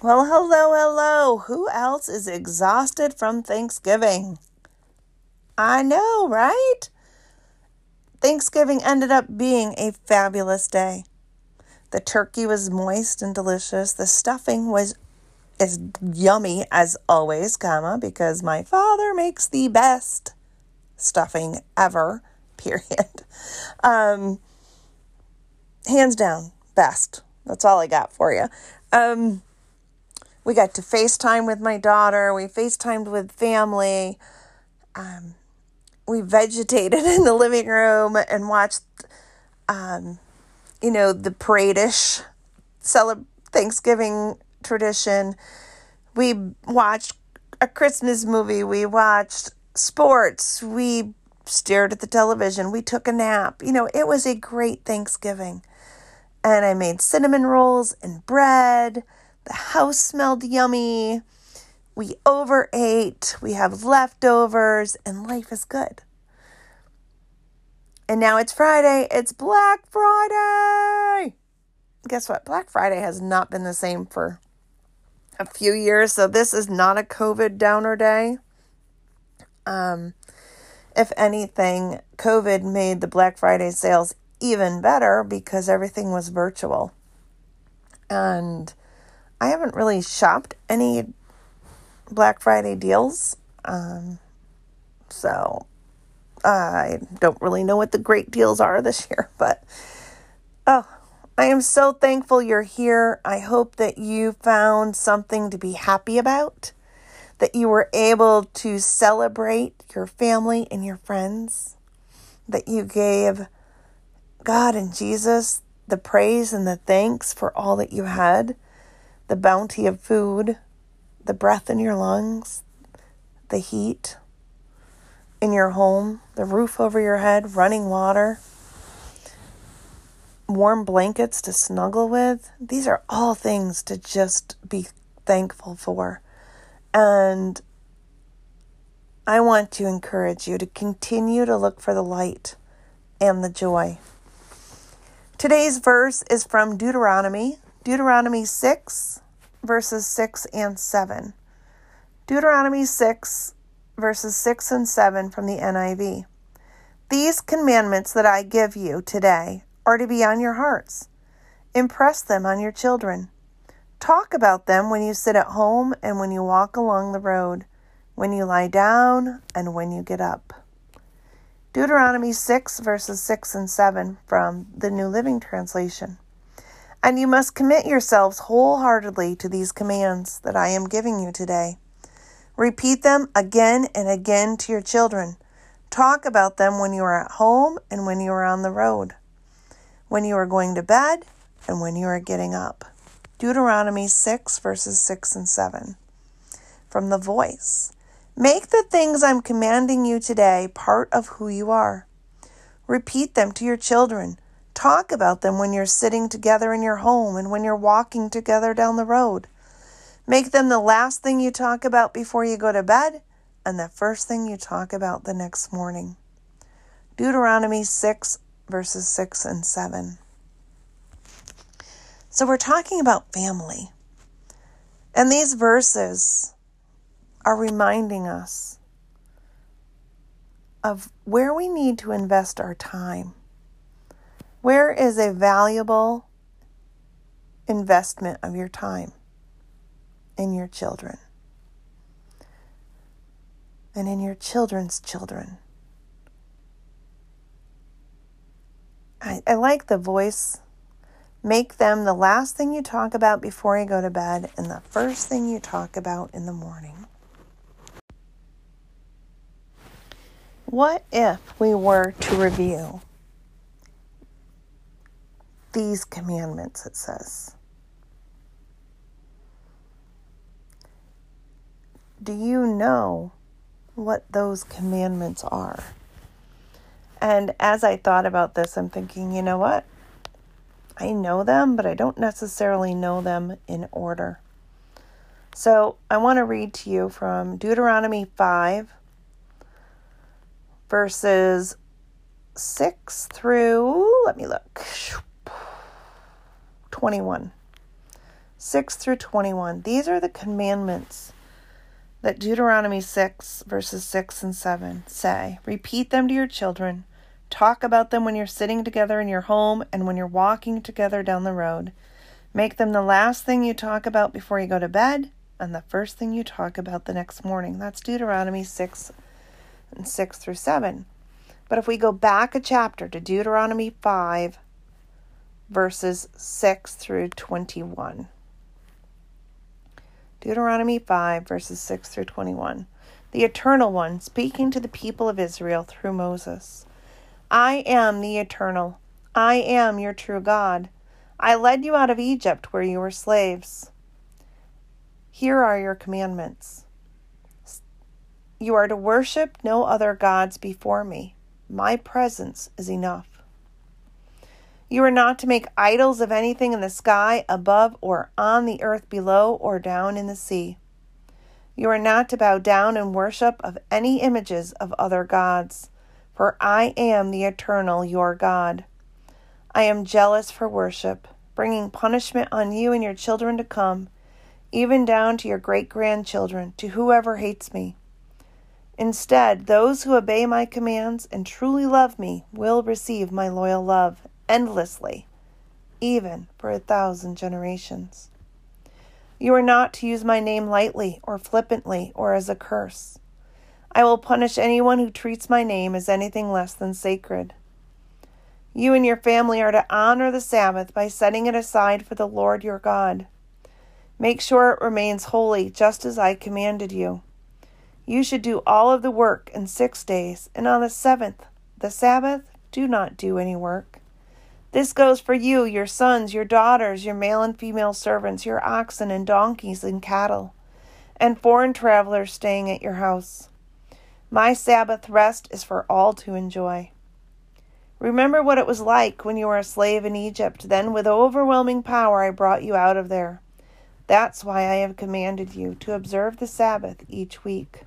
Well, hello, hello. Who else is exhausted from Thanksgiving? I know, right? Thanksgiving ended up being a fabulous day. The turkey was moist and delicious. The stuffing was as yummy as always, comma, because my father makes the best stuffing ever, period. Um, hands down, best. That's all I got for you. Um, we got to FaceTime with my daughter. We FaceTimed with family. Um, we vegetated in the living room and watched, um, you know, the parade-ish Thanksgiving tradition. We watched a Christmas movie. We watched sports. We stared at the television. We took a nap. You know, it was a great Thanksgiving. And I made cinnamon rolls and bread the house smelled yummy. We overate. We have leftovers, and life is good. And now it's Friday. It's Black Friday. Guess what? Black Friday has not been the same for a few years, so this is not a COVID downer day. Um, if anything, COVID made the Black Friday sales even better because everything was virtual. And I haven't really shopped any Black Friday deals. Um, so I don't really know what the great deals are this year, but oh, I am so thankful you're here. I hope that you found something to be happy about, that you were able to celebrate your family and your friends, that you gave God and Jesus the praise and the thanks for all that you had the bounty of food, the breath in your lungs, the heat in your home, the roof over your head, running water, warm blankets to snuggle with. These are all things to just be thankful for. And I want to encourage you to continue to look for the light and the joy. Today's verse is from Deuteronomy Deuteronomy 6, verses 6 and 7. Deuteronomy 6, verses 6 and 7 from the NIV. These commandments that I give you today are to be on your hearts. Impress them on your children. Talk about them when you sit at home and when you walk along the road, when you lie down and when you get up. Deuteronomy 6, verses 6 and 7 from the New Living Translation. And you must commit yourselves wholeheartedly to these commands that I am giving you today. Repeat them again and again to your children. Talk about them when you are at home and when you are on the road, when you are going to bed and when you are getting up. Deuteronomy 6, verses 6 and 7. From the voice Make the things I'm commanding you today part of who you are. Repeat them to your children. Talk about them when you're sitting together in your home and when you're walking together down the road. Make them the last thing you talk about before you go to bed and the first thing you talk about the next morning. Deuteronomy 6, verses 6 and 7. So we're talking about family. And these verses are reminding us of where we need to invest our time where is a valuable investment of your time in your children and in your children's children? I, I like the voice. Make them the last thing you talk about before you go to bed and the first thing you talk about in the morning. What if we were to review these commandments, it says. Do you know what those commandments are? And as I thought about this, I'm thinking, you know what? I know them, but I don't necessarily know them in order. So I want to read to you from Deuteronomy 5, verses 6 through, let me look, 21. 6 through 21. These are the commandments that Deuteronomy 6, verses 6 and 7 say. Repeat them to your children. Talk about them when you're sitting together in your home and when you're walking together down the road. Make them the last thing you talk about before you go to bed and the first thing you talk about the next morning. That's Deuteronomy 6 and 6 through 7. But if we go back a chapter to Deuteronomy 5, verses 6 through 21. Deuteronomy 5, verses 6 through 21. The Eternal One speaking to the people of Israel through Moses. I am the Eternal. I am your true God. I led you out of Egypt where you were slaves. Here are your commandments. You are to worship no other gods before me. My presence is enough. You are not to make idols of anything in the sky above or on the earth below or down in the sea. You are not to bow down in worship of any images of other gods, for I am the eternal your God. I am jealous for worship, bringing punishment on you and your children to come, even down to your great grandchildren, to whoever hates me. Instead, those who obey my commands and truly love me will receive my loyal love endlessly, even for a thousand generations. You are not to use my name lightly or flippantly or as a curse. I will punish anyone who treats my name as anything less than sacred. You and your family are to honor the Sabbath by setting it aside for the Lord your God. Make sure it remains holy, just as I commanded you. You should do all of the work in six days, and on the seventh, the Sabbath, do not do any work. This goes for you, your sons, your daughters, your male and female servants, your oxen and donkeys and cattle, and foreign travelers staying at your house. My Sabbath rest is for all to enjoy. Remember what it was like when you were a slave in Egypt. Then, with overwhelming power, I brought you out of there. That's why I have commanded you to observe the Sabbath each week.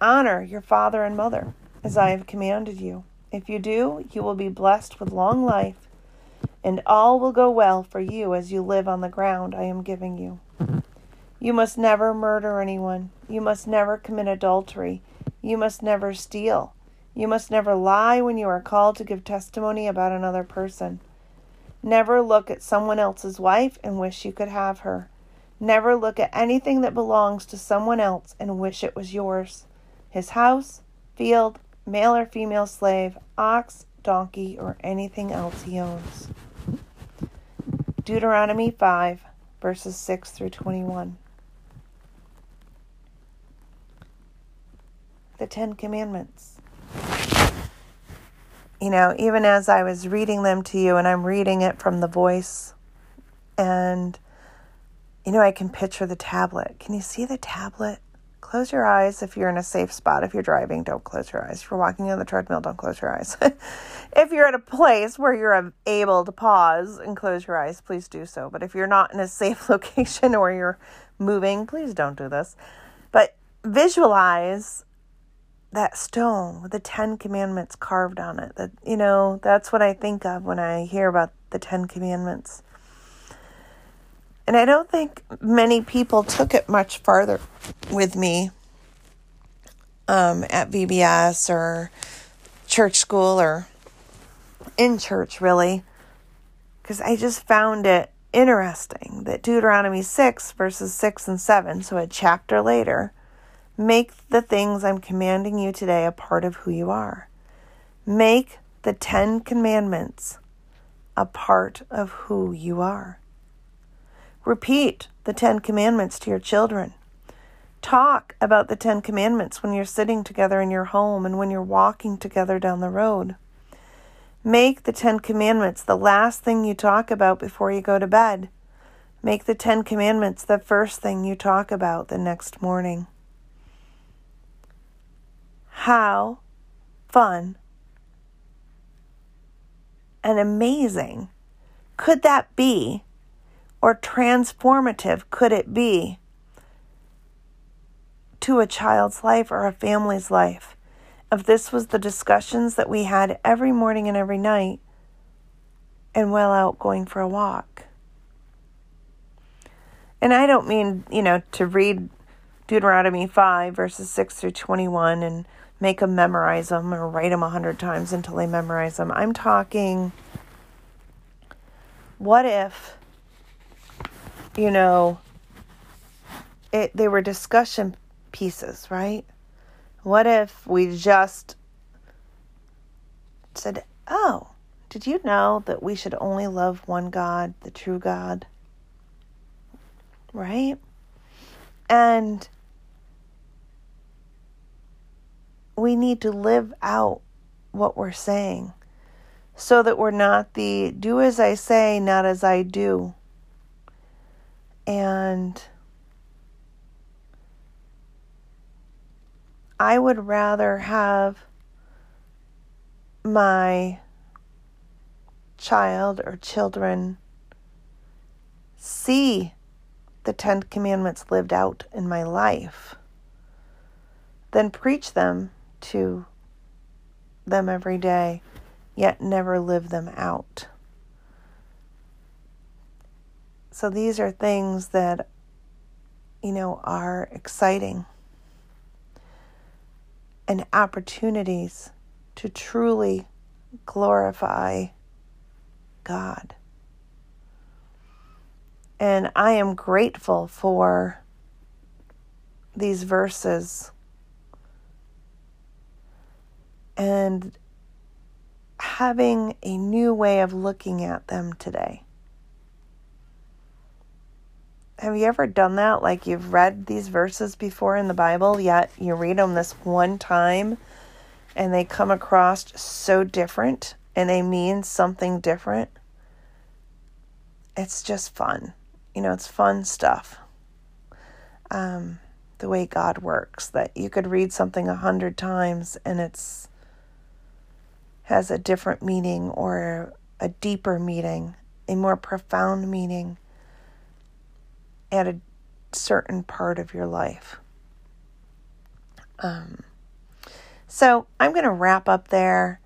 Honor your father and mother, as I have commanded you. If you do, you will be blessed with long life, and all will go well for you as you live on the ground I am giving you. You must never murder anyone. You must never commit adultery. You must never steal. You must never lie when you are called to give testimony about another person. Never look at someone else's wife and wish you could have her. Never look at anything that belongs to someone else and wish it was yours. His house, field, male or female slave, ox, donkey, or anything else he owns. Deuteronomy 5, verses 6 through 21. The Ten Commandments. You know, even as I was reading them to you, and I'm reading it from the voice, and, you know, I can picture the tablet. Can you see the tablet? Close your eyes if you're in a safe spot. If you're driving, don't close your eyes. If you're walking on the treadmill, don't close your eyes. if you're at a place where you're able to pause and close your eyes, please do so. But if you're not in a safe location or you're moving, please don't do this. But visualize that stone with the 10 commandments carved on it. That you know, that's what I think of when I hear about the 10 commandments. And I don't think many people took it much farther with me um, at VBS or church school or in church, really, because I just found it interesting that Deuteronomy 6, verses 6 and 7, so a chapter later, make the things I'm commanding you today a part of who you are. Make the Ten Commandments a part of who you are. Repeat the Ten Commandments to your children. Talk about the Ten Commandments when you're sitting together in your home and when you're walking together down the road. Make the Ten Commandments the last thing you talk about before you go to bed. Make the Ten Commandments the first thing you talk about the next morning. How fun and amazing could that be or transformative could it be to a child's life or a family's life if this was the discussions that we had every morning and every night and while out going for a walk? And I don't mean, you know, to read Deuteronomy 5, verses 6 through 21, and make them memorize them or write them a hundred times until they memorize them. I'm talking, what if, you know, it, they were discussion pieces, right? What if we just said, Oh, did you know that we should only love one God, the true God? Right? And we need to live out what we're saying so that we're not the do as I say, not as I do. And I would rather have my child or children see the Ten Commandments lived out in my life than preach them to them every day, yet never live them out. So these are things that, you know, are exciting and opportunities to truly glorify God. And I am grateful for these verses and having a new way of looking at them today. Have you ever done that? Like you've read these verses before in the Bible, yet you read them this one time and they come across so different and they mean something different? It's just fun. You know, it's fun stuff. Um, the way God works, that you could read something a hundred times and it's has a different meaning or a deeper meaning, a more profound meaning at a certain part of your life. Um, so I'm going to wrap up there.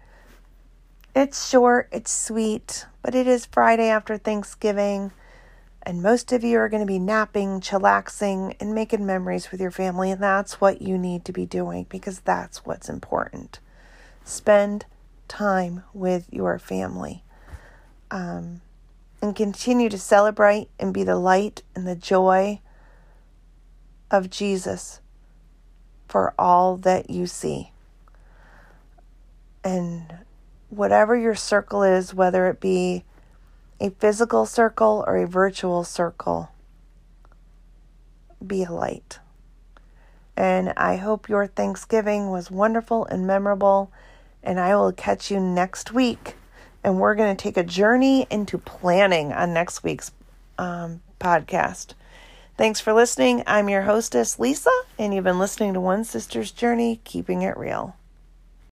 It's short, it's sweet, but it is Friday after Thanksgiving, and most of you are going to be napping, chillaxing, and making memories with your family, and that's what you need to be doing because that's what's important. Spend time with your family. Um, and continue to celebrate and be the light and the joy of Jesus for all that you see. And whatever your circle is, whether it be a physical circle or a virtual circle, be a light. And I hope your Thanksgiving was wonderful and memorable. And I will catch you next week and we're going to take a journey into planning on next week's um, podcast. Thanks for listening. I'm your hostess, Lisa, and you've been listening to One Sister's Journey, Keeping It Real.